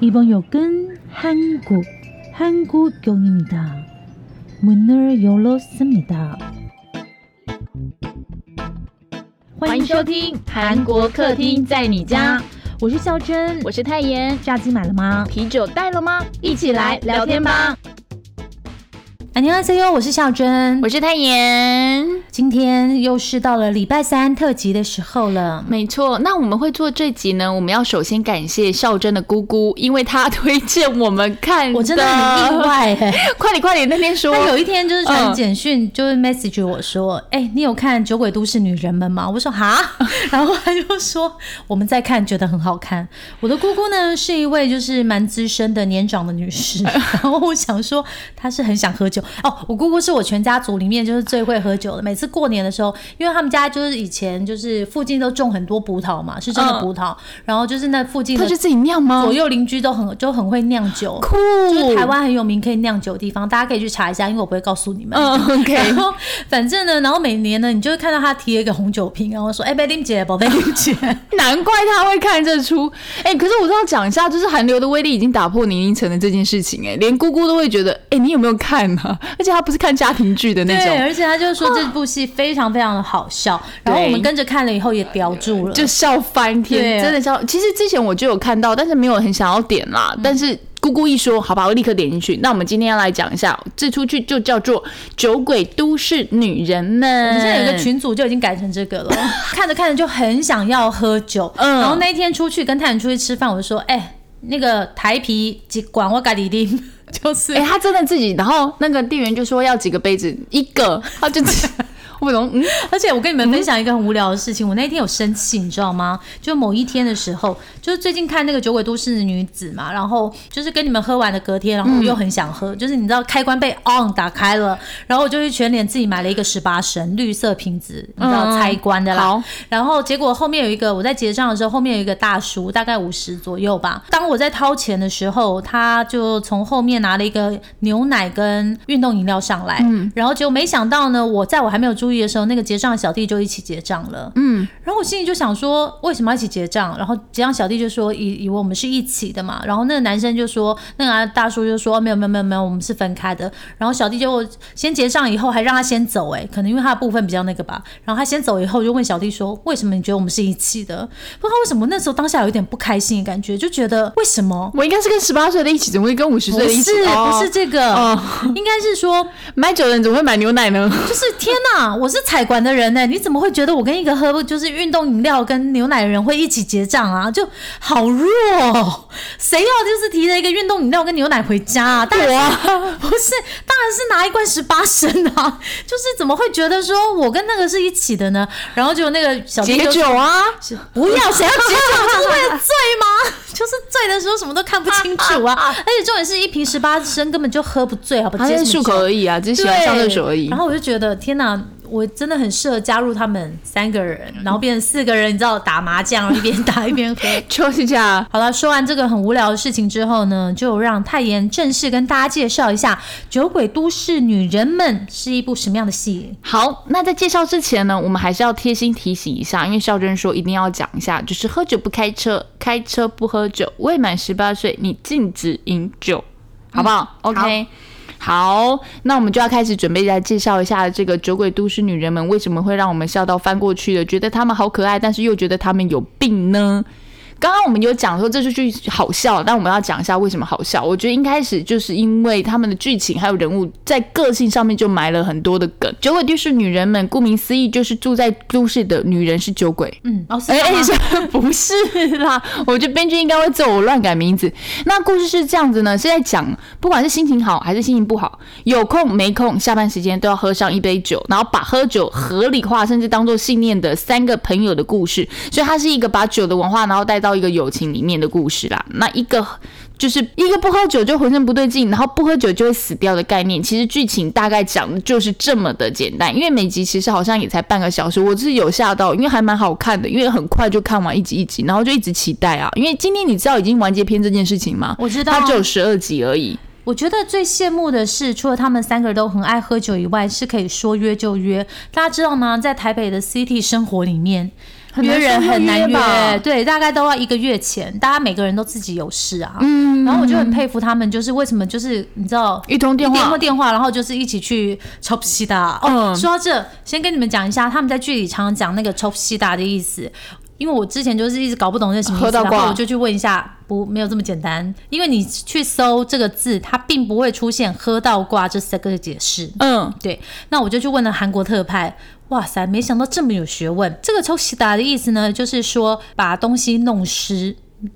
이번 역은 한국, 한국역입니다. 문을 열었습니다. 欢迎收听韩国客厅在你家，我是孝珍，我是泰妍。炸鸡买了吗？啤酒带了吗？一起来聊天吧。안녕하세요，我是孝珍，我是泰妍。 今天又是到了礼拜三特辑的时候了。没错，那我们会做这集呢，我们要首先感谢孝珍的姑姑，因为她推荐我们看。我真的很意外哎！快点快点，那天说，他有一天就是传简讯，就是 message 我说，哎，你有看《酒鬼都市女人们》吗？我说哈，然后他就说我们在看，觉得很好看。我的姑姑呢是一位就是蛮资深的年长的女士，然后我想说她是很想喝酒。哦，我姑姑是我全家族里面就是最会喝酒的。每次过年的时候，因为他们家就是以前就是附近都种很多葡萄嘛，是真的葡萄。然后就是那附近，他就自己酿吗？左右邻居都很就很会酿酒，酷，就是台湾很有名可以酿酒的地方，大家可以去查一下，因为我不会告诉你们。嗯，OK。然后反正呢，然后每年呢，你就会看到他提了一个红酒瓶，然后说：“哎，贝琳姐，宝贝琳姐。”难怪他会看这出。哎，可是我都要讲一下，就是韩流的威力已经打破年龄层的这件事情。哎，连姑姑都会觉得，哎，你有没有看呢？而且他不是看家庭剧的那种，对，而且他就说这部戏非常非常的好笑，然后我们跟着看了以后也叼住了，就笑翻天，真的笑。其实之前我就有看到，但是没有很想要点啦。但是姑姑一说，好吧，我立刻点进去。那我们今天要来讲一下，这出剧就叫做《酒鬼都市女人们》。我们现在有个群组就已经改成这个了，看着看着就很想要喝酒。嗯，然后那一天出去跟太阳出去吃饭，我就说，哎，那个台啤几管我咖喱丁。就是，哎，他真的自己，然后那个店员就说要几个杯子，一个，他就。不懂，嗯，而且我跟你们分享一个很无聊的事情，我那天有生气，你知道吗？就某一天的时候，就是最近看那个《酒鬼都市的女子》嘛，然后就是跟你们喝完的隔天，然后又很想喝，就是你知道开关被 on 打开了，然后我就去全脸自己买了一个十八升绿色瓶子，你知道开关的啦。然后结果后面有一个，我在结账的时候，后面有一个大叔，大概五十左右吧。当我在掏钱的时候，他就从后面拿了一个牛奶跟运动饮料上来，嗯，然后结果没想到呢，我在我还没有注意。的时候，那个结账的小弟就一起结账了。嗯，然后我心里就想说，为什么要一起结账？然后结账小弟就说，以以为我们是一起的嘛。然后那个男生就说，那个大叔就说，没有没有没有没有，我们是分开的。然后小弟就先结账，以后还让他先走。哎，可能因为他的部分比较那个吧。然后他先走以后，就问小弟说，为什么你觉得我们是一起的？不知道为什么那时候当下有一点不开心的感觉，就觉得为什么我应该是跟十八岁的一起，怎么会跟五十岁的一起？不是不是这个，哦应该是说 买酒的人怎么会买牛奶呢？就是天哪！我是彩管的人呢，你怎么会觉得我跟一个喝就是运动饮料跟牛奶的人会一起结账啊？就好弱，谁要就是提着一个运动饮料跟牛奶回家啊？我不是，当然是拿一罐十八升啊！就是怎么会觉得说我跟那个是一起的呢？然后就那个小解酒啊，不要，谁要解酒？就是为了醉吗？就是醉的时候什么都看不清楚啊！而且重点是一瓶十八升根本就喝不醉，好不？他是漱口而已啊，只是喜欢上厕所而已。然后我就觉得天哪！我真的很适合加入他们三个人，然后变成四个人，你知道打麻将，一边打一边喝，就是这样。好了，说完这个很无聊的事情之后呢，就让泰妍正式跟大家介绍一下《酒鬼都市女人们》是一部什么样的戏。好，那在介绍之前呢，我们还是要贴心提醒一下，因为孝珍说一定要讲一下，就是喝酒不开车，开车不喝酒，未满十八岁你禁止饮酒，好不好？OK。好，好那我们就要开始准备来介绍一下这个酒鬼都市女人们为什么会让我们笑到翻过去的，觉得她们好可爱，但是又觉得她们有病呢？刚刚我们有讲说这出剧好笑，但我们要讲一下为什么好笑。我觉得一开始就是因为他们的剧情还有人物在个性上面就埋了很多的梗。酒鬼就是女人们，顾名思义就是住在都市的女人是酒鬼。嗯，哎哎，不是啦，我觉得编剧应该会揍我乱改名字。那故事是这样子呢，是在讲不管是心情好还是心情不好，有空没空，下班时间都要喝上一杯酒，然后把喝酒合理化，甚至当做信念的三个朋友的故事。所以它是一个把酒的文化，然后带到一个友情里面的故事啦，那一个就是一个不喝酒就浑身不对劲，然后不喝酒就会死掉的概念。其实剧情大概讲的就是这么的简单，因为每集其实好像也才半个小时，我是有吓到，因为还蛮好看的，因为很快就看完一集一集，然后就一直期待啊。因为今天你知道已经完结篇这件事情吗？我知道，它只有十二集而已。我觉得最羡慕的是，除了他们三个人都很爱喝酒以外，是可以说约就约。大家知道吗？在台北的 City 生活里面。约人很难吧约，对，大概都要一个月前，大家每个人都自己有事啊。嗯，然后我就很佩服他们，就是为什么就是你知道。一通电话电话，电话，然后就是一起去抽西达。哦，嗯说到这，先跟你们讲一下，他们在剧里常常讲那个抽西达的意思。因为我之前就是一直搞不懂那什么意思，然后我就去问一下，不，没有这么简单。因为你去搜这个字，它并不会出现“喝到挂”这三个解释。嗯，对，那我就去问了韩国特派，哇塞，没想到这么有学问。这个抽西达的意思呢，就是说把东西弄湿。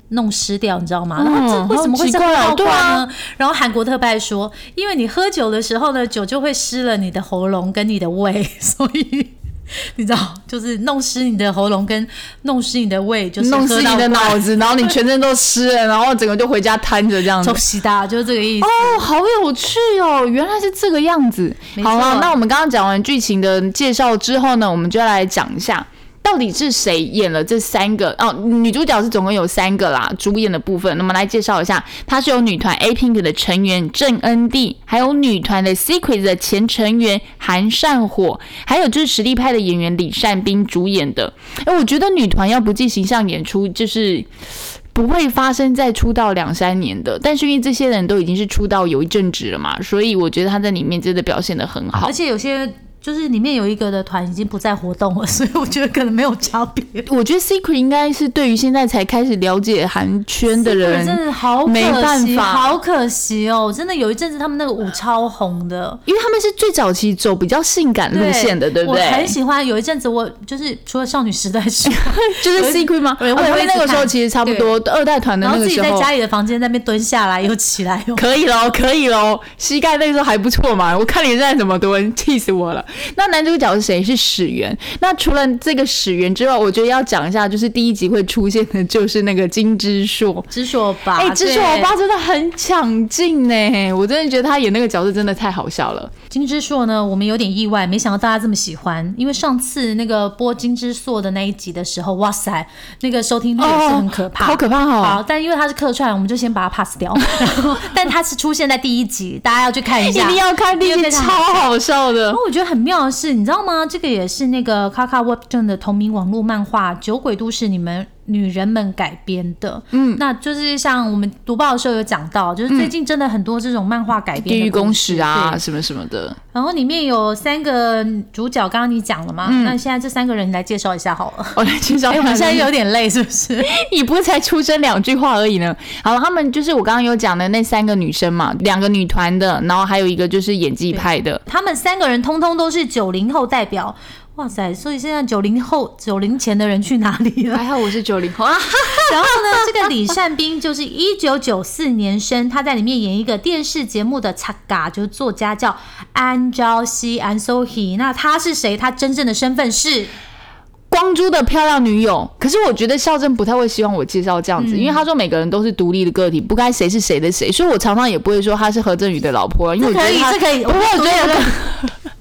弄湿掉，你知道吗？然后这嗯为什么会是喝好奇怪哦到挂对啊呢？然后韩国特派说，因为你喝酒的时候呢，酒就会湿了你的喉咙跟你的胃，所以 你知道，就是弄湿你的喉咙跟弄湿你的胃，就是弄湿你的脑子，然后你全身都湿了，然后整个就回家瘫着这样子抽。西达就是这个意思。哦，好有趣哦！原来是这个样子。好了，那我们刚刚讲完剧情的介绍之后呢，我们就要来讲一下。到底是谁演了这三个？哦，女主角是总共有三个啦，主演的部分。那么来介绍一下，她是由女团 A Pink 的成员郑恩地，还有女团的 Secret 的前成员韩善火，还有就是实力派的演员李善斌主演的。哎，我觉得女团要不计形象演出，就是不会发生在出道两三年的，但是因为这些人都已经是出道有一阵子了嘛，所以我觉得他在里面真的表现的很好而。且有些就是里面有一个的团已经不再活动了，所以我觉得可能没有差别。我觉得 Secret 应该是对于现在才开始了解韩圈的人，真的好可惜，没办法好可惜哦！真的有一阵子他们那个舞超红的。因为他们是最早期走比较性感路线的，对不对我很？喜欢。有一阵子我就是除了少女时代之外，就是 Secret 吗？我也会那个时候其实差不多二代团的然后自己那个时候。在家里的房间那边蹲下来又起来又。可以喽，可以喽，膝盖那个时候还不错嘛。我看你现在怎么蹲，气死我了。那男主角是谁？是史源。那除了这个史源之外，我觉得要讲一下，就是第一集会出现的，就是那个金之硕。知所吧，哎、知硕对欧巴真的很抢镜呢，我真的觉得他演那个角色真的太好笑了。金之硕呢，我们有点意外，没想到大家这么喜欢。因为上次那个播金之硕的那一集的时候，哇塞，那个收听率也是很可怕，好可怕哦！好，但因为他是客串，我们就先把它 pass 掉。然后，但他是出现在第一集，大家要去看一下一，定要看第一集，超好笑的我觉得很妙的是，你知道吗？这个也是那个 Kaka Webtoon 的同名网络漫画《酒鬼都市》你们女人们改编的。嗯，那就是像我们读报的时候有讲到，就是最近真的很多这种漫画改编的地狱公使啊，什么什么的。然后里面有三个主角，刚刚你讲了嘛？那现在这三个人你来介绍一下好了。我来介绍哎，一下。我们现在有点累，是不是？你不是才出生两句话而已呢？好了，他们就是我刚刚有讲的那三个女生嘛，两个女团的，然后还有一个就是演技派的。他们三个人通通都是九零后代表。哇塞！所以现在九零后、九零前的人去哪里了？还好我是九零后啊，然后呢，这个李善斌就是一九九四年生，他在里面演一个电视节目的擦嘎，就是作家叫安昭熙安 s o h i。那他是谁？他真正的身份是光洙的漂亮女友。可是我觉得孝正不太会希望我介绍这样子，因为他说每个人都是独立的个体，不该谁是谁的谁，所以我常常也不会说她是何振宇的老婆，因为我觉得她这可以。不过我觉得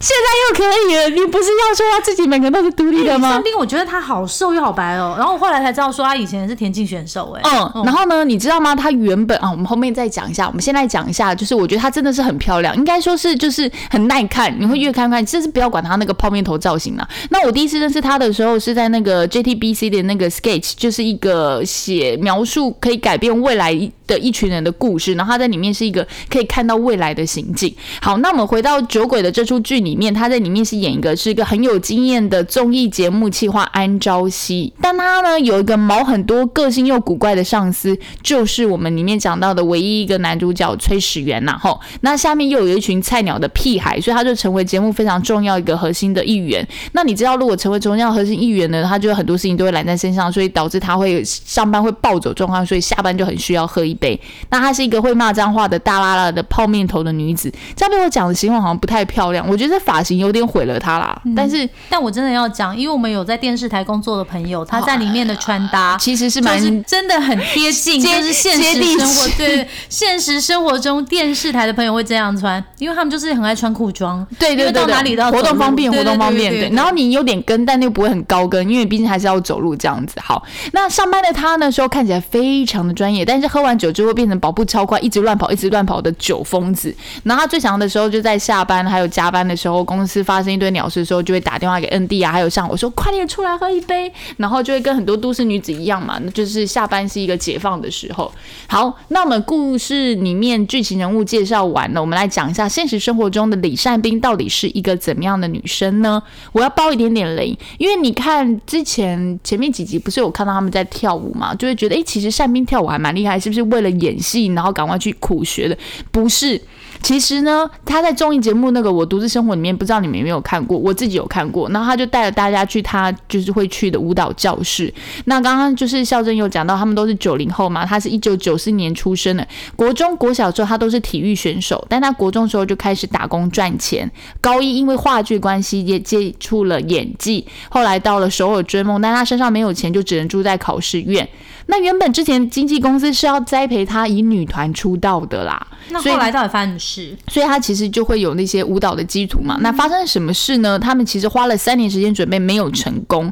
现在又可以了，你不是要说他自己每个人都是独立的吗李善？斌，我觉得他好瘦又好白哦。然后我后来才知道说他以前是田径选手，哎，嗯，然后呢，你知道吗？她原本啊，我们后面再讲一下。我们现在讲一下，就是我觉得她真的是很漂亮，应该说是就是很耐看，你会越看越看，真是不要管她那个泡面头造型了。那我第一次认识她的时候是在那个 JTBC 的那个 Sketch，就是一个写描述可以改变未来的一群人的故事，然后他在里面是一个可以看到未来的行径。好，那我们回到酒鬼的这出剧里面，他在里面是演一个是一个很有经验的综艺节目企划安朝熙，但他呢有一个毛很多、个性又古怪的上司，就是我们里面讲到的唯一一个男主角崔始源呐、吼，那下面又有一群菜鸟的屁孩，所以他就成为节目非常重要一个核心的一员。那你知道，如果成为重要核心一员呢，他就很多事情都会揽在身上，所以导致他会上班会暴走状况，所以下班就很需要喝一杯。那她是一个会骂脏话的大拉拉的泡面头的女子，这样被我讲的形容好像不太漂亮，我觉得发型有点毁了她啦。但是但我真的要讲，因为我们有在电视台工作的朋友，她在里面的穿搭。其实是蛮真的很贴近，就是现实生活对现实生活中电视台的朋友会这样穿，因为他们就是很爱穿裤装，因为对对对对，到哪里都要活动方便，活动方便。对对对然后你有点跟，但又不会很高跟，因为毕竟还是要走路这样子。好，那上班的她呢，时候看起来非常的专业，但是喝完酒久就会变成跑步超快，一直乱跑，一直乱跑的酒疯子。然后他最强的时候就在下班还有加班的时候，公司发生一堆鸟事的时候，就会打电话给 ND 啊，还有像我说快点出来喝一杯，然后就会跟很多都市女子一样嘛，那就是下班是一个解放的时候。好，那我们故事里面剧情人物介绍完了，我们来讲一下现实生活中的李善斌到底是一个怎么样的女生呢？我要爆一点点雷，因为你看之前前面几集不是有看到他们在跳舞嘛，就会觉得诶，其实善斌跳舞还蛮厉害，是不是为为了演戏然后赶快去苦学的？不是。其实呢，他在综艺节目那个《我独自生活》里面，不知道你们有没有看过？我自己有看过。然后他就带着大家去他就是会去的舞蹈教室。那刚刚就是孝珍有讲到，他们都是九零后嘛，他是一九九四年出生的，国中、国小之后他都是体育选手，但他国中时候就开始打工赚钱。高一因为话剧关系也接触了演技，后来到了首尔追梦，但他身上没有钱，就只能住在考试院。那原本之前经纪公司是要栽培他以女团出道的啦，那后来到底发生什么事？所以他其实就会有那些舞蹈的基础嘛。那发生了什么事呢？他们其实花了三年时间准备，没有成功。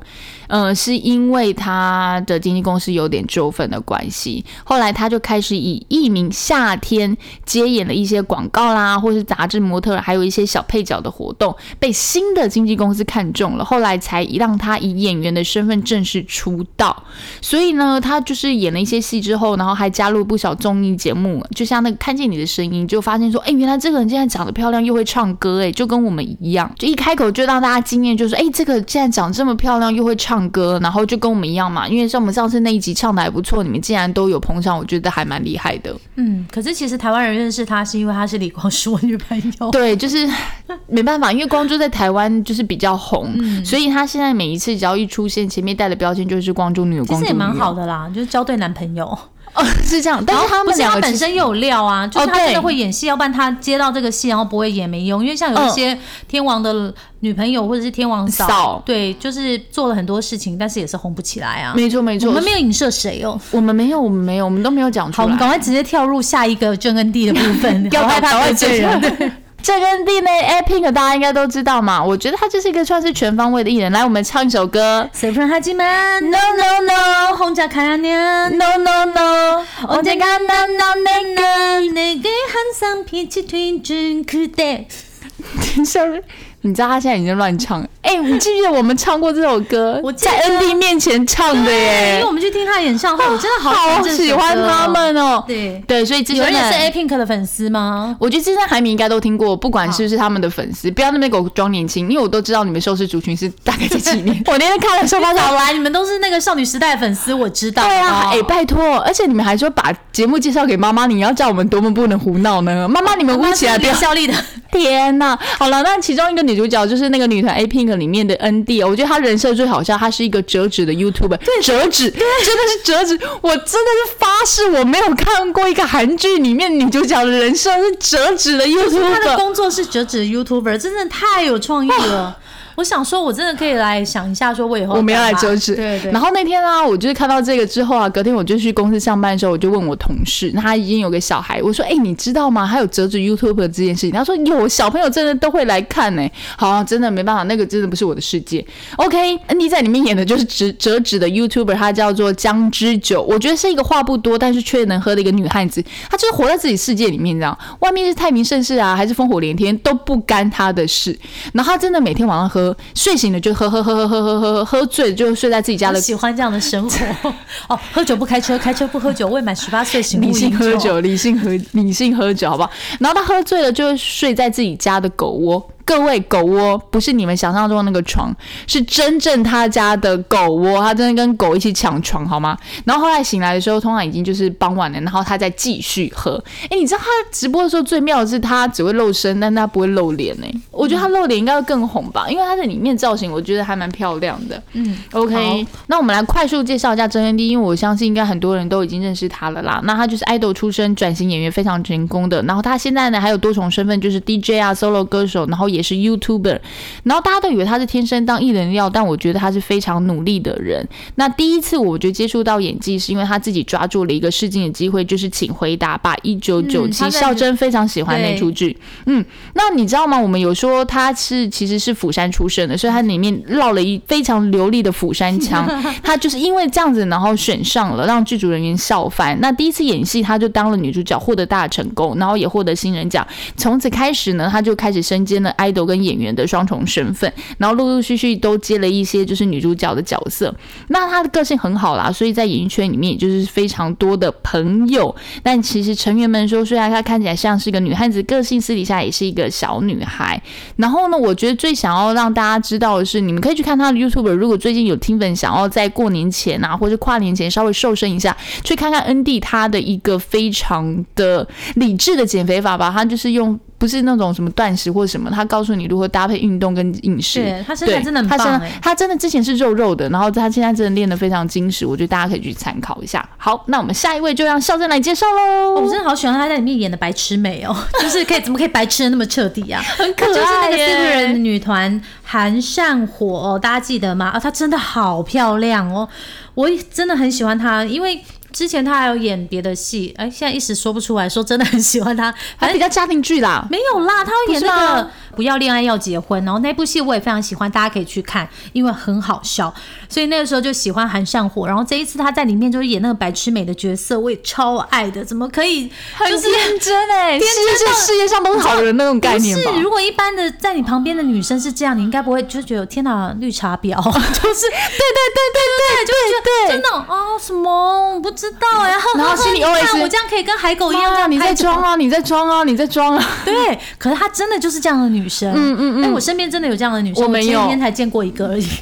呃，是因为他的经纪公司有点纠纷的关系，后来他就开始以艺名夏天接演了一些广告啦，或是杂志模特，还有一些小配角的活动，被新的经纪公司看中了，后来才让他以演员的身份正式出道。所以呢，他就是演了一些戏之后，然后还加入不少综艺节目，就像那个看见你的声音，就发现说，哎，原来这个人竟然长得漂亮又会唱歌，哎，就跟我们一样，就一开口就让大家惊艳，就说，哎，这个竟然长这么漂亮又会唱。歌，然后就跟我们一样嘛，因为像我们上次那一集唱的还不错，你们竟然都有捧场，我觉得还蛮厉害的。嗯，可是其实台湾人认识他是因为他是李光洙女朋友。对，就是没办法，因为光洙在台湾就是比较红，所以他现在每一次只要一出现，前面带的标签就是光洙女友。其实也蛮好的啦，就是交对男朋友。哦，是这样，但是他们两个本身又有料啊，就是他真的会演戏，要不然他接到这个戏然后不会演没用，因为像有一些天王的女朋友或者是天王嫂，对，就是做了很多事情，但是也是红不起来啊。没错没错，我们没有影射谁哦，我们没有，我们没有，我们都没有讲出来。好，我们赶快直接跳入下一个真恩地的部分，要害怕得罪人。这跟弟妹 A Pink 大家应该都知道嘛，我觉得他就是一个算是全方位的艺人。来，我们唱一首歌。No no no，红家看娘。No no no，红家看娘那个那个很丧脾气推真可得。Sorry。你知道他现在已经乱唱？哎，你记不记得我们唱过这首歌？我在 N D 面前唱的耶，因为我们去听他演唱会，我真的好喜欢他们哦。对对，所以有人也是 A Pink 的粉丝吗？我觉得这些海迷应该都听过，不管是不是他们的粉丝，不要那边给我装年轻，因为我都知道你们收视族群是大概这几年。我那天看了说发好来，你们都是那个少女时代粉丝，我知道。对啊，哎，拜托，而且你们还说把节目介绍给妈妈，你要叫我们多么不能胡闹呢？妈妈，你们捂起来，不要效力的。天呐，好了，那其中一个女主角就是那个女团 A Pink 里面的 N D，我觉得她人设最好笑，她是一个折纸的 YouTuber，对，折纸，真的是折纸，我真的是发誓我没有看过一个韩剧里面女主角的人设是折纸的 YouTuber，她的工作是折纸 YouTuber，真的太有创意了。我想说，我真的可以来想一下，说我以后我们要来折纸。对对。然后那天呢，我就是看到这个之后啊，隔天我就去公司上班的时候，我就问我同事，他已经有个小孩，我说：“哎，你知道吗？还有折纸 YouTube 这件事情。”他说：“有，小朋友真的都会来看呢。”好，真的没办法，那个真的不是我的世界。OK，N D 在里面演的就是折折纸的 YouTuber，他叫做江之久，我觉得是一个话不多，但是却能喝的一个女汉子。她就是活在自己世界里面，这样，外面是太平盛世啊，还是烽火连天都不干她的事。然后她真的每天晚上喝。睡醒了就喝喝喝喝喝喝喝喝醉，就睡在自己家的喜欢这样的生活 哦。喝酒不开车，开车不喝酒，未满十八岁，理性喝酒，理性喝，理性喝酒好不好？然后他喝醉了就睡在自己家的狗窝。各位，狗窝不是你们想象中的那个床，是真正他家的狗窝。他真的跟狗一起抢床，好吗？然后后来醒来的时候，通常已经就是傍晚了，然后他再继续喝。哎，你知道他直播的时候最妙的是他只会露身，但他不会露脸呢。我觉得他露脸应该会更红吧，因为他在里面造型我觉得还蛮漂亮的。嗯，OK，那我们来快速介绍一下真恩弟，因为我相信应该很多人都已经认识他了啦。那他就是爱豆出身，转型演员非常成功的。然后他现在呢还有多重身份，就是 DJ 啊，solo 歌手，然后。也是 YouTuber，然后大家都以为他是天生当艺人料，但我觉得他是非常努力的人。那第一次我觉得接触到演技，是因为他自己抓住了一个试镜的机会，就是请回答吧一九九七，孝真非常喜欢那出剧。嗯，那你知道吗？我们有说他是其实是釜山出身的，所以他里面唠了一非常流利的釜山腔。他就是因为这样子，然后选上了，让剧组人员笑翻。那第一次演戏，他就当了女主角，获得大成功，然后也获得新人奖。从此开始呢，他就开始身兼了 idol 跟演员的双重身份，然后陆陆续续都接了一些就是女主角的角色。那她的个性很好啦，所以在演艺圈里面也就是非常多的朋友。但其实成员们说，虽然她看起来像是一个女汉子，个性私底下也是一个小女孩。然后呢，我觉得最想要让大家知道的是，你们可以去看她的 YouTube。如果最近有听粉想要在过年前啊，或者跨年前稍微瘦身一下，去看看 ND 她的一个非常的理智的减肥法吧。她就是用。不是那种什么断食或什么，他告诉你如何搭配运动跟饮食。对他身材真的很棒他真的之前是肉肉的，然后他现在真的练得非常精实，我觉得大家可以去参考一下。好，那我们下一位就让孝珍来介绍喽。我真的好喜欢他在里面演的白痴美哦，就是可以怎么可以白痴的那么彻底啊？很可爱就是那个四个人女团韩善火哦，大家记得吗？啊，她真的好漂亮哦，我真的很喜欢她，因为。之前他还有演别的戏，哎，现在一时说不出来，说真的很喜欢他，还比较家庭剧啦，没有啦，他要演那个不要恋爱要结婚，然后那部戏我也非常喜欢，大家可以去看，因为很好笑，所以那个时候就喜欢韩善火，然后这一次他在里面就是演那个白痴美的角色，我也超爱的，怎么可以很天真哎，天真是世界上都是好人那种概念吧？如果一般的在你旁边的女生是这样，你应该不会就觉得天哪，绿茶婊，就是对对对对对，就是对，真的啊什么？不知道呀，然后心里 OS 我这样可以跟海狗一样这样，你在装啊，你在装啊，你在装啊。对，可是她真的就是这样的女生。嗯嗯嗯。哎，我身边真的有这样的女生，我没有，今天才见过一个而已。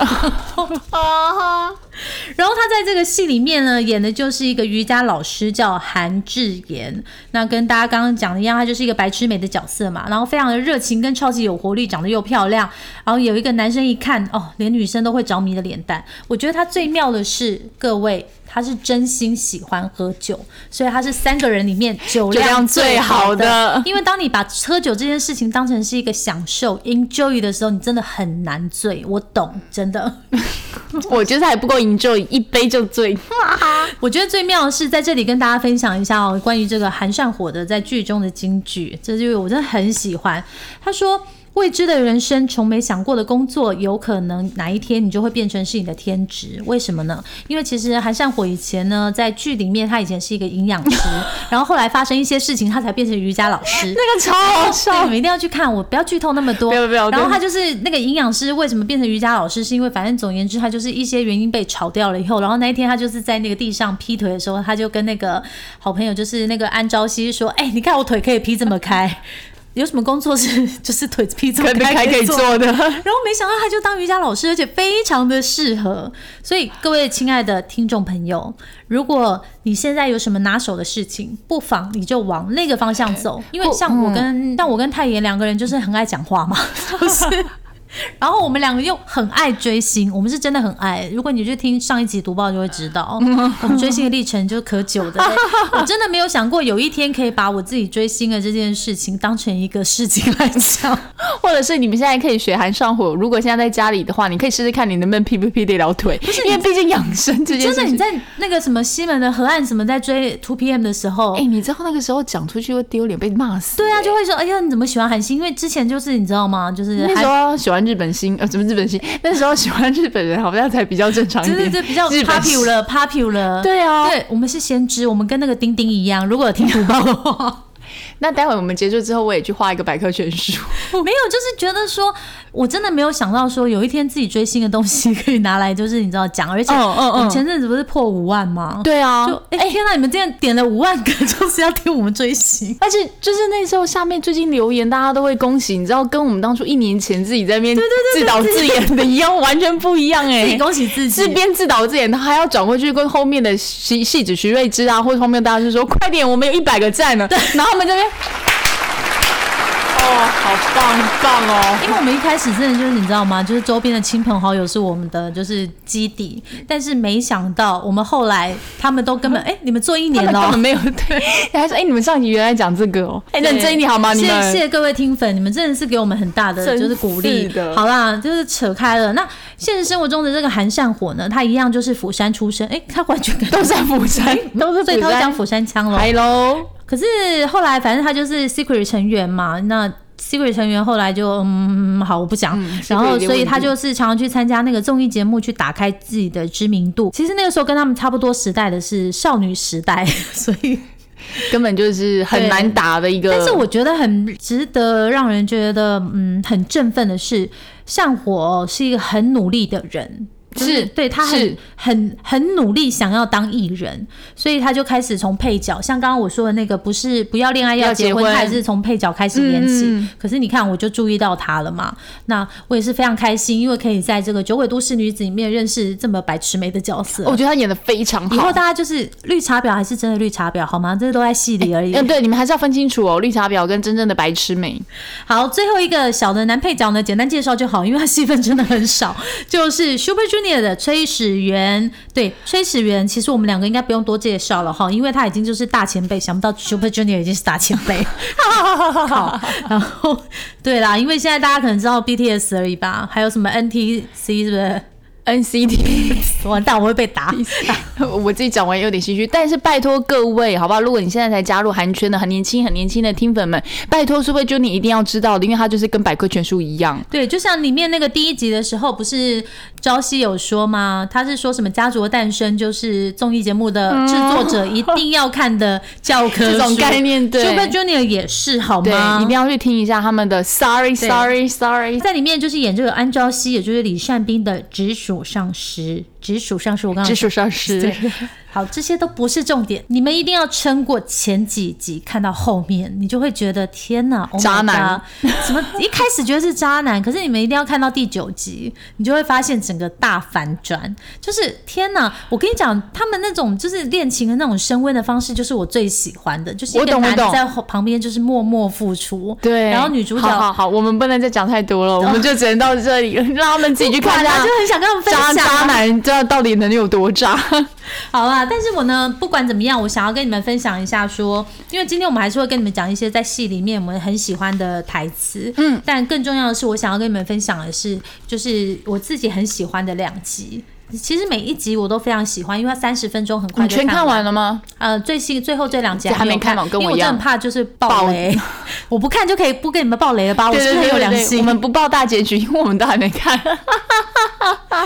然后他在这个戏里面呢，演的就是一个瑜伽老师，叫韩智妍。那跟大家刚刚讲的一样，他就是一个白痴美的角色嘛。然后非常的热情，跟超级有活力，长得又漂亮。然后有一个男生一看，哦，连女生都会着迷的脸蛋。我觉得他最妙的是各位。他是真心喜欢喝酒，所以他是三个人里面酒量最好的。因为当你把喝酒这件事情当成是一个享受 enjoy 的时候，你真的很难醉。我懂，真的。我觉得还不够 enjoy，一杯就醉。我觉得最妙的是在这里跟大家分享一下哦，关于这个韩善火的在剧中的金句，这就是我真的很喜欢。他说。未知的人生，从没想过的工作，有可能哪一天你就会变成是你的天职。为什么呢？因为其实韩善火以前呢，在剧里面他以前是一个营养师，然后后来发生一些事情，他才变成瑜伽老师。那个超好笑，你们一定要去看。我不要剧透那么多。不要不要。然后他就是那个营养师，为什么变成瑜伽老师？是因为反正总言之，他就是一些原因被炒掉了以后，然后那一天他就是在那个地上劈腿的时候，他就跟那个好朋友，就是那个安朝夕说：“哎，你看我腿可以劈这么开。” 有什么工作是 就是腿子劈这么开可以做的？然后没想到他就当瑜伽老师，而且非常的适合。所以各位亲爱的听众朋友，如果你现在有什么拿手的事情，不妨你就往那个方向走。因为像我跟像我跟太妍两个人就是很爱讲话嘛，不是？然后我们两个又很爱追星，我们是真的很爱。如果你去听上一集读报，就会知道 我们追星的历程就是可久的。我真的没有想过有一天可以把我自己追星的这件事情当成一个事情来讲，或者是你们现在可以学韩上火。如果现在在家里的话，你可以试试看你能不能 P 不 P 得了腿，不是因为毕竟养生这件事。真的你在那个什么西门的河岸什么在追 Two PM 的时候，哎，你知道那个时候讲出去会丢脸被骂死。对啊，就会说哎呀你怎么喜欢韩星？因为之前就是你知道吗？就是那时候喜欢。日本星 呃，怎么日本星？那时候喜欢日本人，好像才比较正常一点。对对对，比较 popular，popular。对啊，对我们是先知，我们跟那个丁丁一样。如果有听读报的话。那待会我们结束之后，我也去画一个百科全书。没有，就是觉得说，我真的没有想到说，有一天自己追星的东西可以拿来，就是你知道讲，而且前阵子不是破五万吗？对啊，就哎天哪，你们这样点了五万个，就是要听我们追星，而且就是那时候下面最近留言，大家都会恭喜，你知道，跟我们当初一年前自己在面自导自演的一样，完全不一样哎！自己恭喜自己，自编自导自演，他还要转过去跟后面的戏戏子徐瑞芝啊，或者后面大家就说快点，我们有一百个赞了，然后我们这边。哦，好棒棒哦！因为我们一开始真的就是你知道吗？就是周边的亲朋好友是我们的就是基底，但是没想到我们后来他们都根本哎、你们做一年了哦他们根本。没有对，还说哎、你们上集原来讲这个哦，哎、认真一点好吗？你谢们谢谢各位听粉，你们真的是给我们很大的就是鼓励的。好啦，就是扯开了。那现实生活中的这个韩善火呢，他一样就是釜山出身，哎、他完全跟都是釜山，都是所以。他会讲釜山腔喽。Hello，可是后来反正他就是 Secret 成员嘛，那 Secret 成员后来就嗯好我不讲，嗯然后所以他就是常常去参加那个综艺节目，去打开自己的知名度。其实那个时候跟他们差不多时代的是少女时代，所以根本就是很难打的一个。但是我觉得很值得让人觉得嗯很振奋的是，善火是一个很努力的人。就是对他很很很努力想要当艺人，所以他就开始从配角，像刚刚我说的那个，不是不要恋爱要结婚，要结婚他也是从配角开始演起。嗯可是你看，我就注意到他了嘛，那我也是非常开心，因为可以在这个《酒鬼都市女子》里面认识这么白痴眉的角色。我觉得他演的非常好以后。大家就是绿茶婊还是真的绿茶婊好吗？这都在戏里而已。嗯，对，你们还是要分清楚哦，绿茶婊跟真正的白痴美。好，最后一个小的男配角呢，简单介绍就好，因为他戏份真的很少，就是 Super Junior 的崔始源。对，崔始源，其实我们两个应该不用多介绍了哈，因为他已经就是大前辈，想不到 Super Junior 已经是大前辈。好，然后对啦，因为现在大家可能知道 BTS 而已吧，还有什么 NTC 是不是？NCT，完蛋，我会被打。我自己讲完有点心虚，但是拜托各位，好不好？如果你现在才加入韩圈的很年轻、很年轻的听粉们，拜托 Super Junior 一定要知道的，因为他就是跟百科全书一样。对，就像里面那个第一集的时候，不是朝夕有说吗？他是说什么《家族的诞生》就是综艺节目的制作者一定要看的教科书，这种概念对 Super Junior 也是好对，吗？一定要去听一下他们的 Sorry Sorry Sorry。在里面就是演这个安朝夕，也就是李善斌的直属上司。直属上司，我刚刚直属上司对，好，这些都不是重点，你们一定要撑过前几集，看到后面，你就会觉得天哪，oh 渣男。怎么一开始觉得是渣男，可是你们一定要看到第九集，你就会发现整个大反转，就是天哪！我跟你讲，他们那种就是恋情的那种升温的方式，就是我最喜欢的，就是一我个男在旁边就是默默付出，对，然后女主角好好好，我们不能再讲太多了，我们就只能到这里，让他们自己去看一 就很想跟他们分渣渣男，知道到底能有多渣。好啦，但是我呢，不管怎么样，我想要跟你们分享一下说，因为今天我们还是会跟你们讲一些在戏里面我们很喜欢的台词，嗯，但更重要的是，我想要跟你们分享的是，就是我自己很喜欢的两集。其实每一集我都非常喜欢，因为它三十分钟很快就看完完了吗？呃，最新最后这两集还没看完跟我因为我真的很怕就是爆爆雷，我不看就可以不跟你们爆雷了吧？我是不是很有良心？我们不报大结局，因为我们都还没看。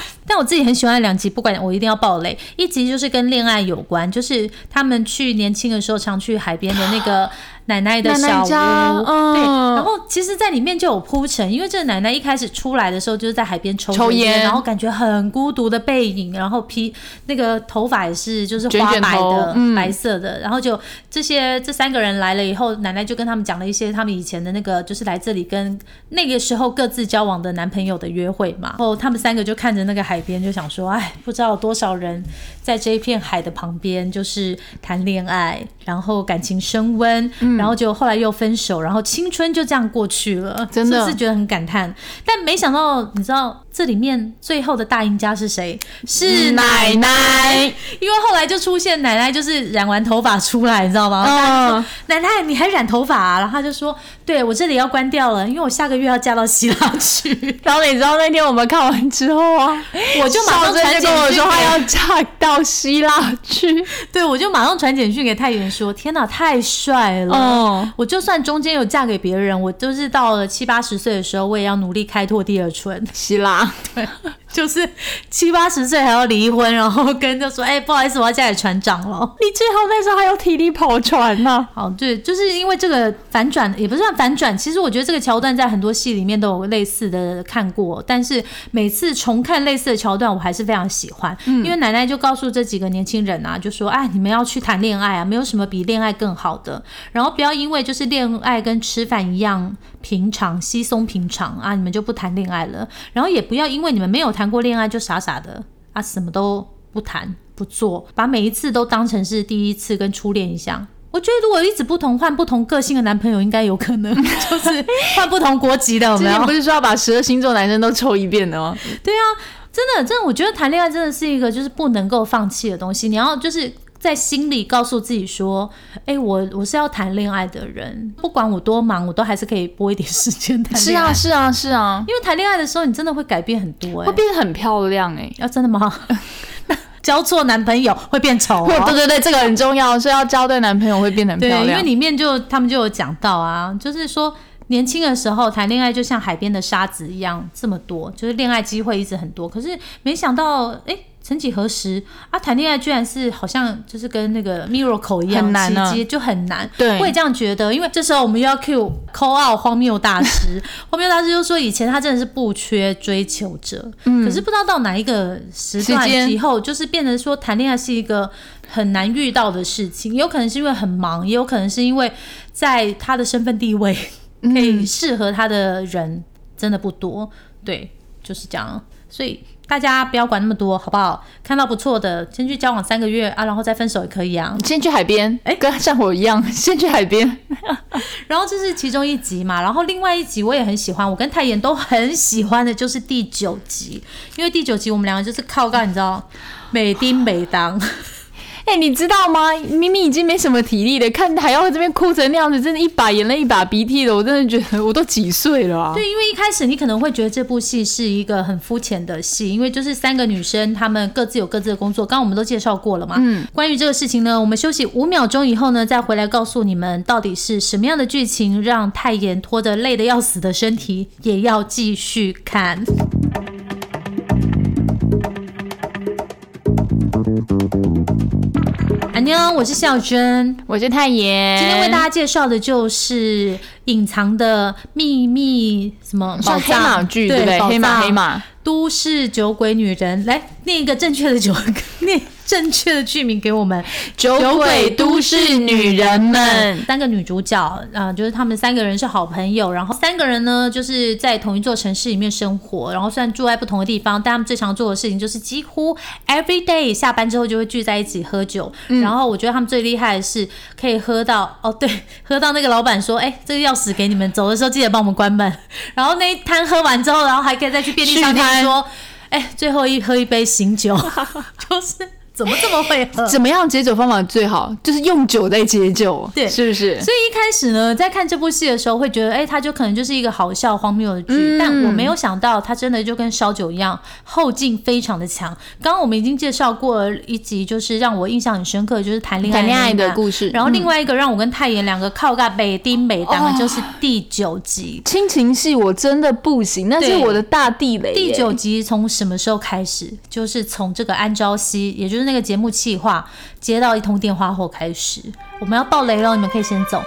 但我自己很喜欢两集，不管我一定要爆雷。一集就是跟恋爱有关，就是他们去年轻的时候常去海边的那个 奶奶的小屋，奶家嗯对。然后其实，在里面就有铺陈，因为这个奶奶一开始出来的时候就是在海边抽着抽烟然后感觉很孤独的背影，然后披那个头发也是就是花白的、白色的，然后就这些这三个人来了以后，奶奶就跟他们讲了一些他们以前的那个就是来这里跟那个时候各自交往的男朋友的约会嘛。然后他们三个就看着那个海边，就想说，哎，不知道多少人在这一片海的旁边就是谈恋爱，然后感情升温，嗯。然后就后来又分手，然后青春就这样过去了，真的。是是觉得很感叹？但没想到，你知道这里面最后的大赢家是谁？是奶奶，因为后来就出现奶奶就是染完头发出来，你知道吗？嗯，奶奶你还染头发啊？然后他就说，对我这里要关掉了，因为我下个月要嫁到希腊去。然后你知道那天我们看完之后啊，我就马上传简就跟我讯说他要嫁到希腊去。对，我就马上传简讯给太原说：“天哪，太帅了！嗯我就算中间有嫁给别人，我都是到了七八十岁的时候，我也要努力开拓第二春。希腊，对。就是七八十岁还要离婚，然后跟就说：哎、不好意思，我要嫁给船长了。”你最后那时候还有体力跑船呢、好，对，就是因为这个反转，也不算反转。其实我觉得这个桥段在很多戏里面都有类似的看过，但是每次重看类似的桥段，我还是非常喜欢。因为奶奶就告诉这几个年轻人啊，就说：“哎，你们要去谈恋爱啊，没有什么比恋爱更好的。然后不要因为就是恋爱跟吃饭一样平常、稀松平常啊，你们就不谈恋爱了。然后也不要因为你们没有谈过恋爱就傻傻的啊，什么都不谈不做，把每一次都当成是第一次跟初恋一样我觉得如果一直不同换不同个性的男朋友，应该有可能 就是换不同国籍的，有没有不？是说要把十二星座男生都抽一遍的吗？对啊，真的，真的，我觉得谈恋爱真的是一个就是不能够放弃的东西。你要就是在心里告诉自己说，哎、我我是要谈恋爱的人，不管我多忙，我都还是可以拨一点时间谈是恋爱。啊，是啊，是啊，因为谈恋爱的时候，你真的会改变很多、会哎，变得很漂亮哎、要、真的吗？交错男朋友会变丑、哦，对对对，这个很重要，所以要交对男朋友会变得很，漂亮。因为里面就他们就有讲到啊，就是说年轻的时候谈恋爱就像海边的沙子一样这么多，就是恋爱机会一直很多，可是没想到哎。曾几何时？啊，谈恋爱居然是好像就是跟那个 miracle 一样，很难就很难。对。我也这样觉得，因为这时候我们又要 Q call out 荒谬大师，荒谬大师就说以前他真的是不缺追求者，可是不知道到哪一个时段以后，就是变成说谈恋爱是一个很难遇到的事情，有可能是因为很忙，也有可能是因为在他的身份地位可以适合他的人真的不多，对，就是这样，所以。大家不要管那么多，好不好？看到不错的，先去交往三个月啊，然后再分手也可以啊。先去海边，哎、哎跟像我一样，先去海边。然后这是其中一集嘛，然后另外一集我也很喜欢，我跟泰妍都很喜欢的就是第九集，因为第九集我们两个就是靠干，你知道，美丁美当，哎、你知道吗？明明已经没什么体力了，看还要这边哭成那样子，真的，一把眼泪一把鼻涕的，我真的觉得我都几岁了啊！对，因为一开始你可能会觉得这部戏是一个很肤浅的戏，因为就是三个女生，她们各自有各自的工作，刚刚我们都介绍过了嘛。嗯，关于这个事情呢，我们休息五秒钟以后呢，再回来告诉你们到底是什么样的剧情让泰妍拖着累得要死的身体也要继续看。安妞，我是孝珍。我是太爷，今天为大家介绍的就是隐藏的秘密，什么宝像黑马藏？剧对不对？宝黑马黑马，都市酒鬼女人，来念一个正确的酒，念正确的剧名给我们。酒鬼都市女人们，三个女主角，啊、就是她们三个人是好朋友，然后三个人呢，就是在同一座城市里面生活，然后虽然住在不同的地方，但他们最常做的事情就是几乎 every day 下班之后就会聚在一起喝酒。然后我觉得他们最厉害的是可以喝到，哦对，喝到那个老板说，哎、这个钥匙给你们，走的时候记得帮我们关门。然后那一摊喝完之后，然后还可以再去便利店说，哎、最后一喝一杯醒酒，就是怎么这么会喝？怎么样解酒方法最好？就是用酒在解酒，对是不是？所以一开始呢，在看这部戏的时候，会觉得，哎、他就可能就是一个好笑、荒谬的剧。嗯但我没有想到，他真的就跟烧酒一样，后劲非常的强。刚刚我们已经介绍过了一集，就是让我印象很深刻，就是谈恋爱谈恋爱的故事，然后另外一个让我跟泰妍两个靠尬北丁北当的就是第九集。亲情戏我真的不行，那是我的大地雷。第九集从什么时候开始？就是从这个安朝夕，也就是那个节目企划接到一通电话后开始。我们要爆雷了，你们可以先走。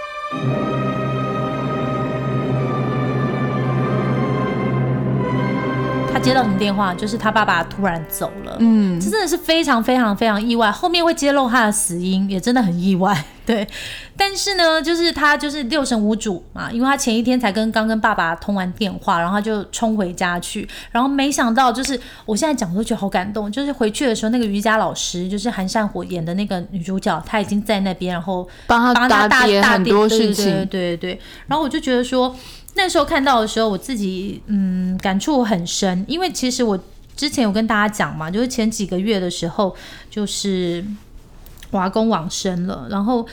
接到什么电话？就是他爸爸突然走了。嗯，这真的是非常非常非常意外，后面会揭露他的死因，也真的很意外。对，但是呢，就是他就是六神无主嘛，因为他前一天才跟刚跟爸爸通完电话，然后他就冲回家去，然后没想到就是我现在讲都觉得好感动，就是回去的时候那个瑜伽老师，就是韩善火演的那个女主角，她已经在那边，然后帮他帮他大大叠很多对对事情，对对对。然后我就觉得说，那时候看到的时候，我自己嗯感触很深，因为其实我之前有跟大家讲嘛，就是前几个月的时候，就是瓦工往生了，然后。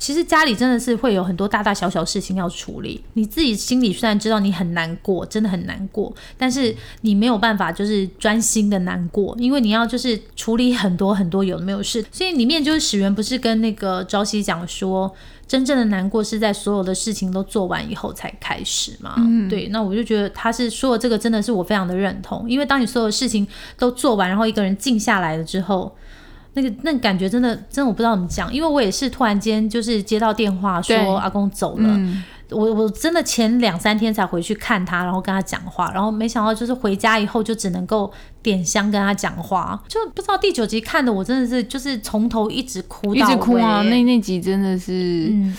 其实家里真的是会有很多大大小小事情要处理，你自己心里虽然知道你很难过，真的很难过，但是你没有办法就是专心的难过，因为你要就是处理很多很多有没有事，所以里面就是史源不是跟那个朝夕讲说，真正的难过是在所有的事情都做完以后才开始嘛。对，那我就觉得他是说的这个真的是我非常的认同，因为当你所有事情都做完，然后一个人静下来了之后。那个那感觉真的真的我不知道怎么讲，因为我也是突然间就是接到电话说阿公走了，嗯，我我真的前两三天才回去看他，然后跟他讲话，然后没想到就是回家以后就只能够点香跟他讲话，就不知道第九集看的我真的是就是从头一直哭一到直哭啊，那那集真的是。嗯，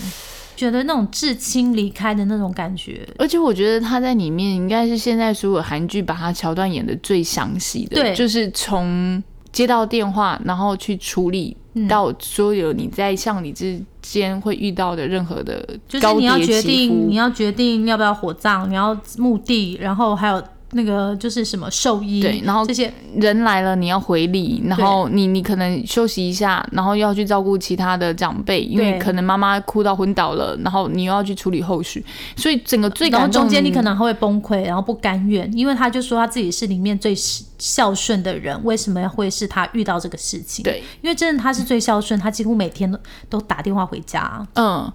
觉得那种至亲离开的那种感觉，而且我觉得他在里面应该是现在所有韩剧把他桥段演的最详细的，对。就是从接到电话，然后去处理到所有你在向你之间会遇到的任何的就是你要决定，你。要决定要不要火葬，你要墓地，然后还有那个就是什么兽医，对然后这些人来了，你要回礼，然后你你可能休息一下，然后又要去照顾其他的长辈，因为可能妈妈哭到昏倒了，然后你又要去处理后续，所以整个最然后感动中间你可能还会崩溃，然后不甘愿，因为他就说他自己是里面最孝顺的人，为什么会是他遇到这个事情？，对，因为真的他是最孝顺，他几乎每天都都打电话回家。嗯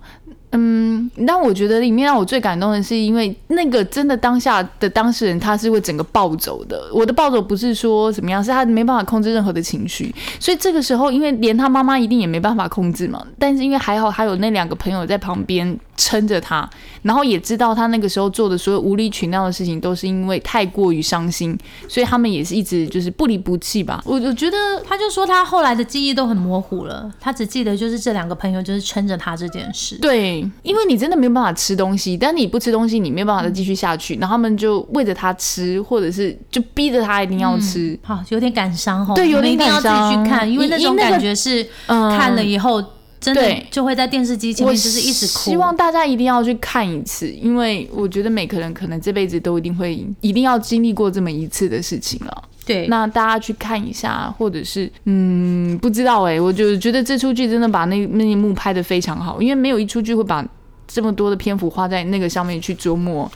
嗯，但我觉得里面让我最感动的是，因为那个真的当下的当事人，他是会整个暴走的。我的暴走不是说怎么样，是他没办法控制任何的情绪，所以这个时候，因为连他妈妈一定也没办法控制嘛。但是因为还好，还有那两个朋友在旁边撑着他，然后也知道他那个时候做的所有无理取闹的事情，都是因为太过于伤心，所以他们也是一直就是不离不弃吧。我我觉得他就说他后来的记忆都很模糊了，他只记得就是这两个朋友就是撑着他这件事。对，因为你真的没有办法吃东西，但你不吃东西，你没有办法再继续下去。然后他们就喂着他吃，或者是就逼着他一定要吃。好，有点感伤哦。对有点感伤一定要自己去看，因为那种感觉是嗯看了以后真的对就会在电视机前我面就是一直哭。希望大家一定要去看一次，因为我觉得每个人可能这辈子都一定会一定要经历过这么一次的事情了。对，那大家去看一下，或者是嗯，不知道哎、我就觉得这出剧真的把那那一幕拍的非常好，因为没有一出剧会把这么多的篇幅花在那个上面去琢磨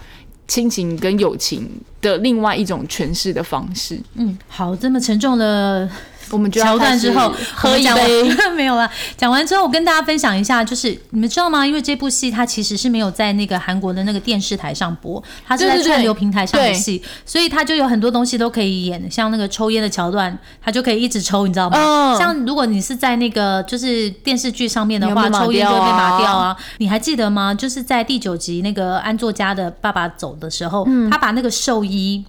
亲情跟友情的另外一种诠释的方式。嗯，好，这么沉重的我们就要桥段之后喝一杯。没有了。讲完之后，我跟大家分享一下，就是你们知道吗？因为这部戏它其实是没有在那个韩国的那个电视台上播，它是在串流平台上的对戏，所以它就有很多东西都可以演，像那个抽烟的桥段，它就可以一直抽，你知道吗？嗯像如果你是在那个就是电视剧上面的话，抽烟就会被掉啊码掉啊。你还记得吗？就是在第九集那个安作家的爸爸走的时候，嗯他把那个寿衣。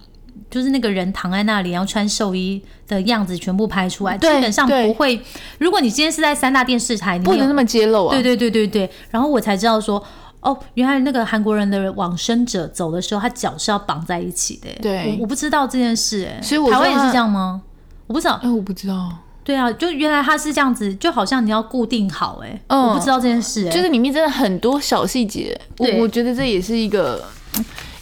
就是那个人躺在那里，然后穿寿衣的样子全部拍出来，基本上不会。如果你今天是在三大电视台，你不能那么揭露啊！对对对对对，然后我才知道说，哦，原来那个韩国人的往生者走的时候，他脚是要绑在一起的。对我我不知道这件事，哎，所以我台湾也是这样吗？我不知道。哎、我不知道，对啊，就原来他是这样子，就好像你要固定好，哎，嗯我不知道这件事，哎，就是里面真的很多小细节，我对我觉得这也是一个。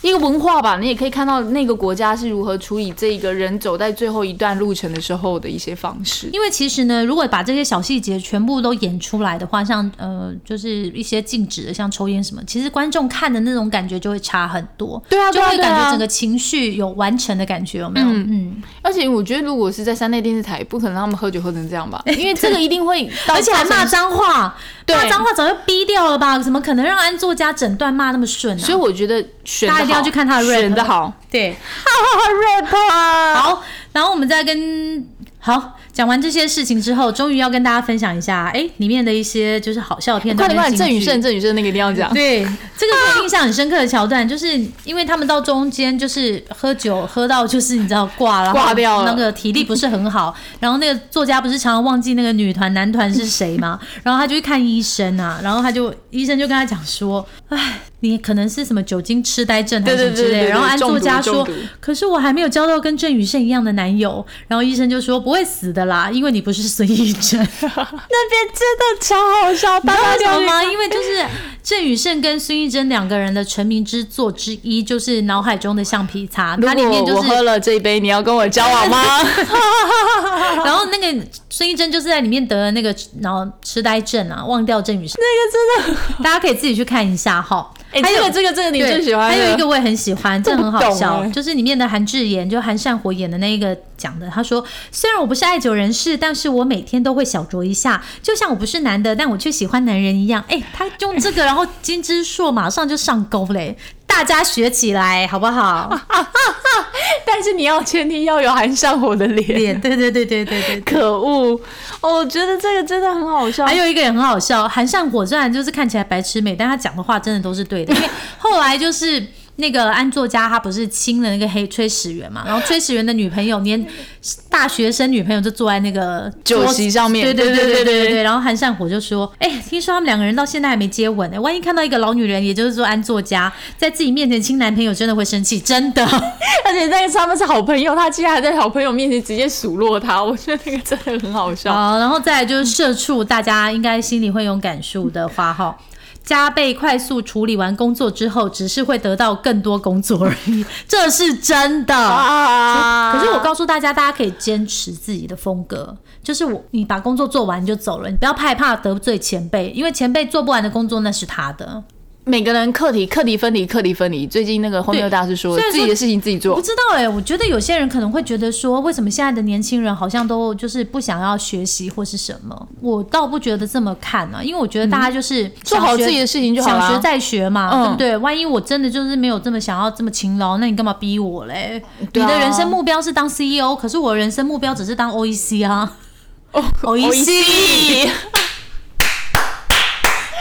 一个文化吧，你也可以看到那个国家是如何处理这一个人走在最后一段路程的时候的一些方式。因为其实呢，如果把这些小细节全部都演出来的话，像呃，就是一些禁止的，像抽烟什么，其实观众看的那种感觉就会差很多。对啊，就会感觉整个情绪有完成的感觉，有没有？嗯嗯，而且我觉得，如果是在山内电视台，不可能让他们喝酒喝成这样吧？因为这个一定会，而且还骂脏话，对骂脏话早就逼掉了吧？怎么可能让安作家整段骂那么顺呢、所以我觉得选得大家一定要去看他的 rap 选的好。对，，rap 啊，好，然后我们再跟好讲完这些事情之后，终于要跟大家分享一下，哎，里面的一些就是好笑的片段。快点快点，郑宇胜，。郑宇胜那个一定要讲。对，这个是我印象很深刻的桥段，就是因为他们到中间就是喝酒喝到就是你知道挂了，挂掉了那个体力不是很好，然后那个作家不是常常忘记那个女团男团是谁吗？然后他就去看医生啊，然后他就医生就跟他讲说，哎，你可能是什么酒精痴呆症还是什么之类然后安作家说可是我还没有交到跟郑宇胜一样的男友。然后医生就说不会死的啦，因为你不是孙艺珍。那边真的超好笑，大家为什么吗？因为就是郑宇盛跟孙艺珍两个人的成名之作之一，就是脑海中的橡皮擦，它里面就是，我喝了这一杯，你要跟我交往吗？然后那个孙艺珍就是在里面得了那个脑痴呆症啊，忘掉郑宇胜，那个真的，大家可以自己去看一下哈。哎，还有这个这个这个你最喜欢的？还有一个我也很喜欢，这很好笑，欸就是里面的韩智妍，就韩善火演的那一个讲的，他说：“虽然我不是爱酒人士，但是我每天都会小酌一下，就像我不是男的，但我却喜欢男人一样。”哎，他用这个，然后金枝硕马上就上钩嘞，大家学起来好不好？但是你要前提要有韩上火的脸。脸，对对对对对对。可恶！哦我觉得这个真的很好笑。还有一个也很好笑，韩上火虽然就是看起来白痴美，但他讲的话真的都是对的。因为后来就是那个安作家他不是亲了那个黑炊事员嘛，然后炊事员的女朋友连大学生女朋友就坐在那个酒席上面，对对对对对对。然后韩善火就说：“哎、听说他们两个人到现在还没接吻呢、万一看到一个老女人，也就是说安作家在自己面前亲男朋友，真的会生气，真的。而且那个他们是好朋友，他竟然还在好朋友面前直接数落他，我觉得那个真的很好笑。好，然后再就是社畜，大家应该心里会有感受的花号。”加倍快速处理完工作之后，只是会得到更多工作而已，这是真的。啊可是我告诉大家，大家可以坚持自己的风格，就是我你把工作做完就走了，你不要害怕得罪前辈，因为前辈做不完的工作那是他的。每个人课题课题分离，课题分离。最近那个荒谬大师说自己的事情自己做我不，知道哎、我觉得有些人可能会觉得说，为什么现在的年轻人好像都就是不想要学习或是什么？我倒不觉得这么看啊，因为我觉得大家就是嗯做好自己的事情就好了。想学再学嘛，嗯对不对？万一我真的就是没有这么想要这么勤劳，那你干嘛逼我嘞？你的人生目标是当 CEO，可是我的人生目标只是当 OEC 啊。OEC，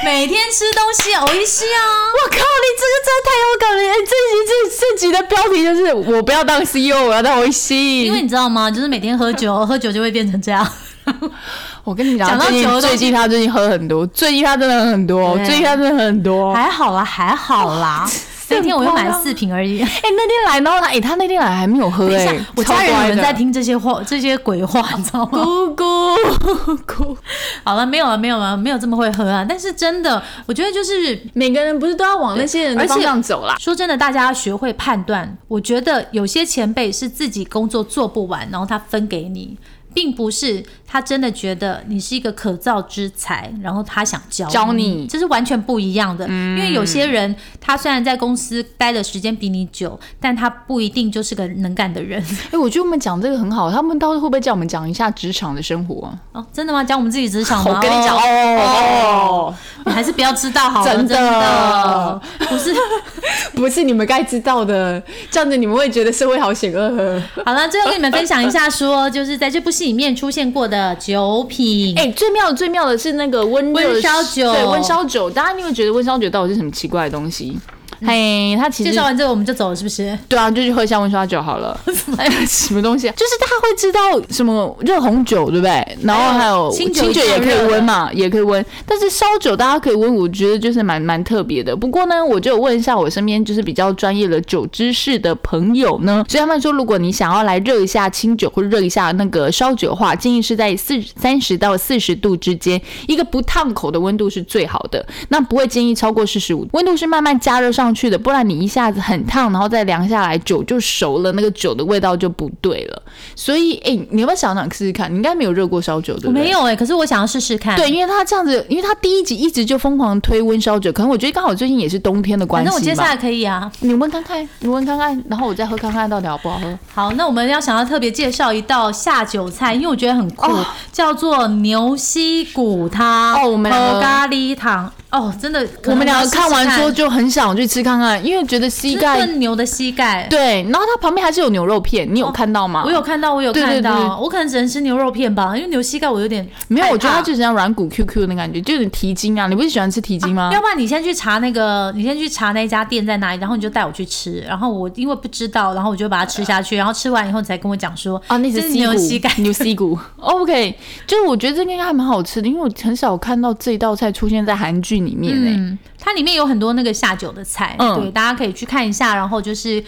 每天吃东西 OEC 啊。我靠，你这个真的太有感了！哎这集这这集的标题就是我不要当 CEO，我要当 OEC。因为你知道吗？就是每天喝酒，喝酒就会变成这样。我跟你讲，讲到酒最近他最近喝很多，最近他真的很多，最近他真的很多。还好啦，还好啦。那天我又买了四瓶而已。哎、那天来，然后他，哎、他那天来还没有喝、等下哎，我家人有人在听这些话，这些鬼话，你知道吗？咕咕咕。好了，没有了，没有了，没有这么会喝啊。但是真的，我觉得就是每个人不是都要往那些人的方向走啦？说真的，大家要学会判断。我觉得有些前辈是自己工作做不完，然后他分给你，并不是他真的觉得你是一个可造之才，然后他想教教你这是完全不一样的。因为有些人他虽然在公司待的时间比你久，但他不一定就是个能干的人。哎、我觉得我们讲这个很好，他们到时候会不会叫我们讲一下职场的生活啊？哦，真的吗？讲我们自己职场吗？我跟你讲哦哦，你还是不要知道好了，真的真的不是。不是你们该知道的，这样子你们会觉得社会好险恶。好了，最后跟你们分享一下说就是在这部戏里面出现过的酒品。哎、最妙最妙的是那个温热温烧酒对温烧酒，大家有没有觉得温烧酒到底是什么奇怪的东西？嘿，他其实介绍完之后我们就走了，是不是？对啊，就去喝一下温烧酒好了。什么东西、啊？就是大家会知道什么热红酒，对不对？然后还有 清酒也可以温嘛，也可以温。但是烧酒大家可以温，我觉得就是蛮蛮特别的。不过呢，我就问一下我身边就是比较专业的酒知识的朋友呢，所以他们说，如果你想要来热一下清酒或热一下那个烧酒的话，建议是在四三十到四十度之间，一个不烫口的温度是最好的。那不会建议超过四十五，温度是慢慢加热上去的，不然你一下子很烫，然后再凉下来，酒就熟了，那个酒的味道就不对了。所以，哎、你要不要想想试试看？你应该没有热过烧酒，对不对？没。有哎、可是我想要试试看。对，，因为他这样子，因为他第一集一直就疯狂推温烧酒，可能我觉得刚好最近也是冬天的关系吧。反正我接下来可以啊。你问看看，你问看看，然后我再喝看看到底好不好喝。好，那我们要想要特别介绍一道下酒菜，因为我觉得很酷，哦叫做牛膝骨汤哦我们咖喱汤。哦，真的，我们两个看完之后就很想去吃看看，因为觉得膝盖炖牛的膝盖。对，然后它旁边还是有牛肉片，你有看到吗？我有看到，我有看到，对我可能只能吃牛肉片吧，因为牛膝盖我有点没有，我觉得它就是像软骨 QQ 的感觉，就有点蹄筋啊。你不是喜欢吃蹄筋吗？要不然你先去查那个，你先去查那家店在哪里，然后你就带我去吃。然后我因为不知道，然后我就把它吃下去，然后吃完以后你才跟我讲说啊，那这是牛膝盖。牛膝骨。OK，就是我觉得这个应该还蛮好吃的，因为我很少看到这道菜出现在韩剧里面诶、嗯，它里面有很多那个下酒的菜，嗯对，大家可以去看一下。然后就是，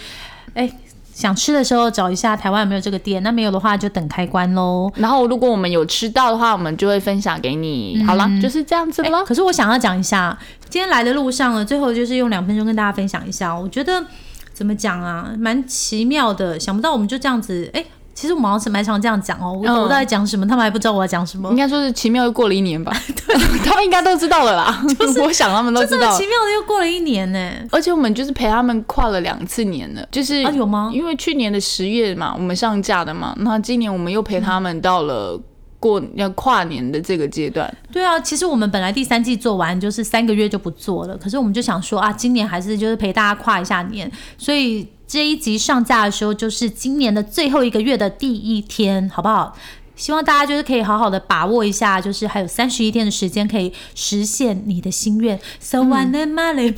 哎，想吃的时候找一下台湾有没有这个店，那没有的话就等开关喽。然后如果我们有吃到的话，我们就会分享给你。好了，就是这样子哎了。可是我想要讲一下，今天来的路上呢，最后就是用两分钟跟大家分享一下，我觉得怎么讲啊，蛮奇妙的，想不到我们就这样子，哎。其实我们好像是蛮常这样讲哦，我、嗯我到底讲什么，他们还不知道我要讲什么应。该说是奇妙又过了一年吧，对他们应该都知道了啦。就是 我想他们都知道奇。妙的又过了一年呢。而且我们就是陪他们跨了两次年了，就是啊有吗因为去年的十月嘛，我们上架的嘛，那今年我们又陪他们到了过要跨年的这个阶段。对啊，其实我们本来第三季做完就是三个月就不做了，可是我们就想说啊，今年还是就是陪大家跨一下年，所以这一集上架的时候就是今年的最后一个月的第一天，好不好？希望大家就是可以好好的把握一下，就是还有三十一天的时间可以实现你的心愿。So one and my l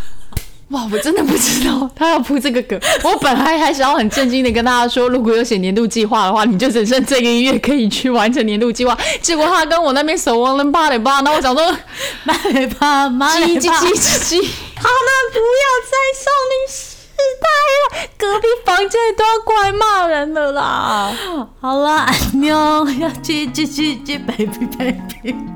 哇，我真的不知道他要铺这个梗。我本来还想要很震惊的跟大家说，如果有写年度计划的话，你就只剩这个月可以去完成年度计划。结果他跟我那边手忘了八点八，那我想说，妈嘞吧，妈叽叽嘞吧，叽叽叽，好了，不要再少女太了，隔壁房间都要过来骂人了啦。好了，妞，要去去去去，baby baby。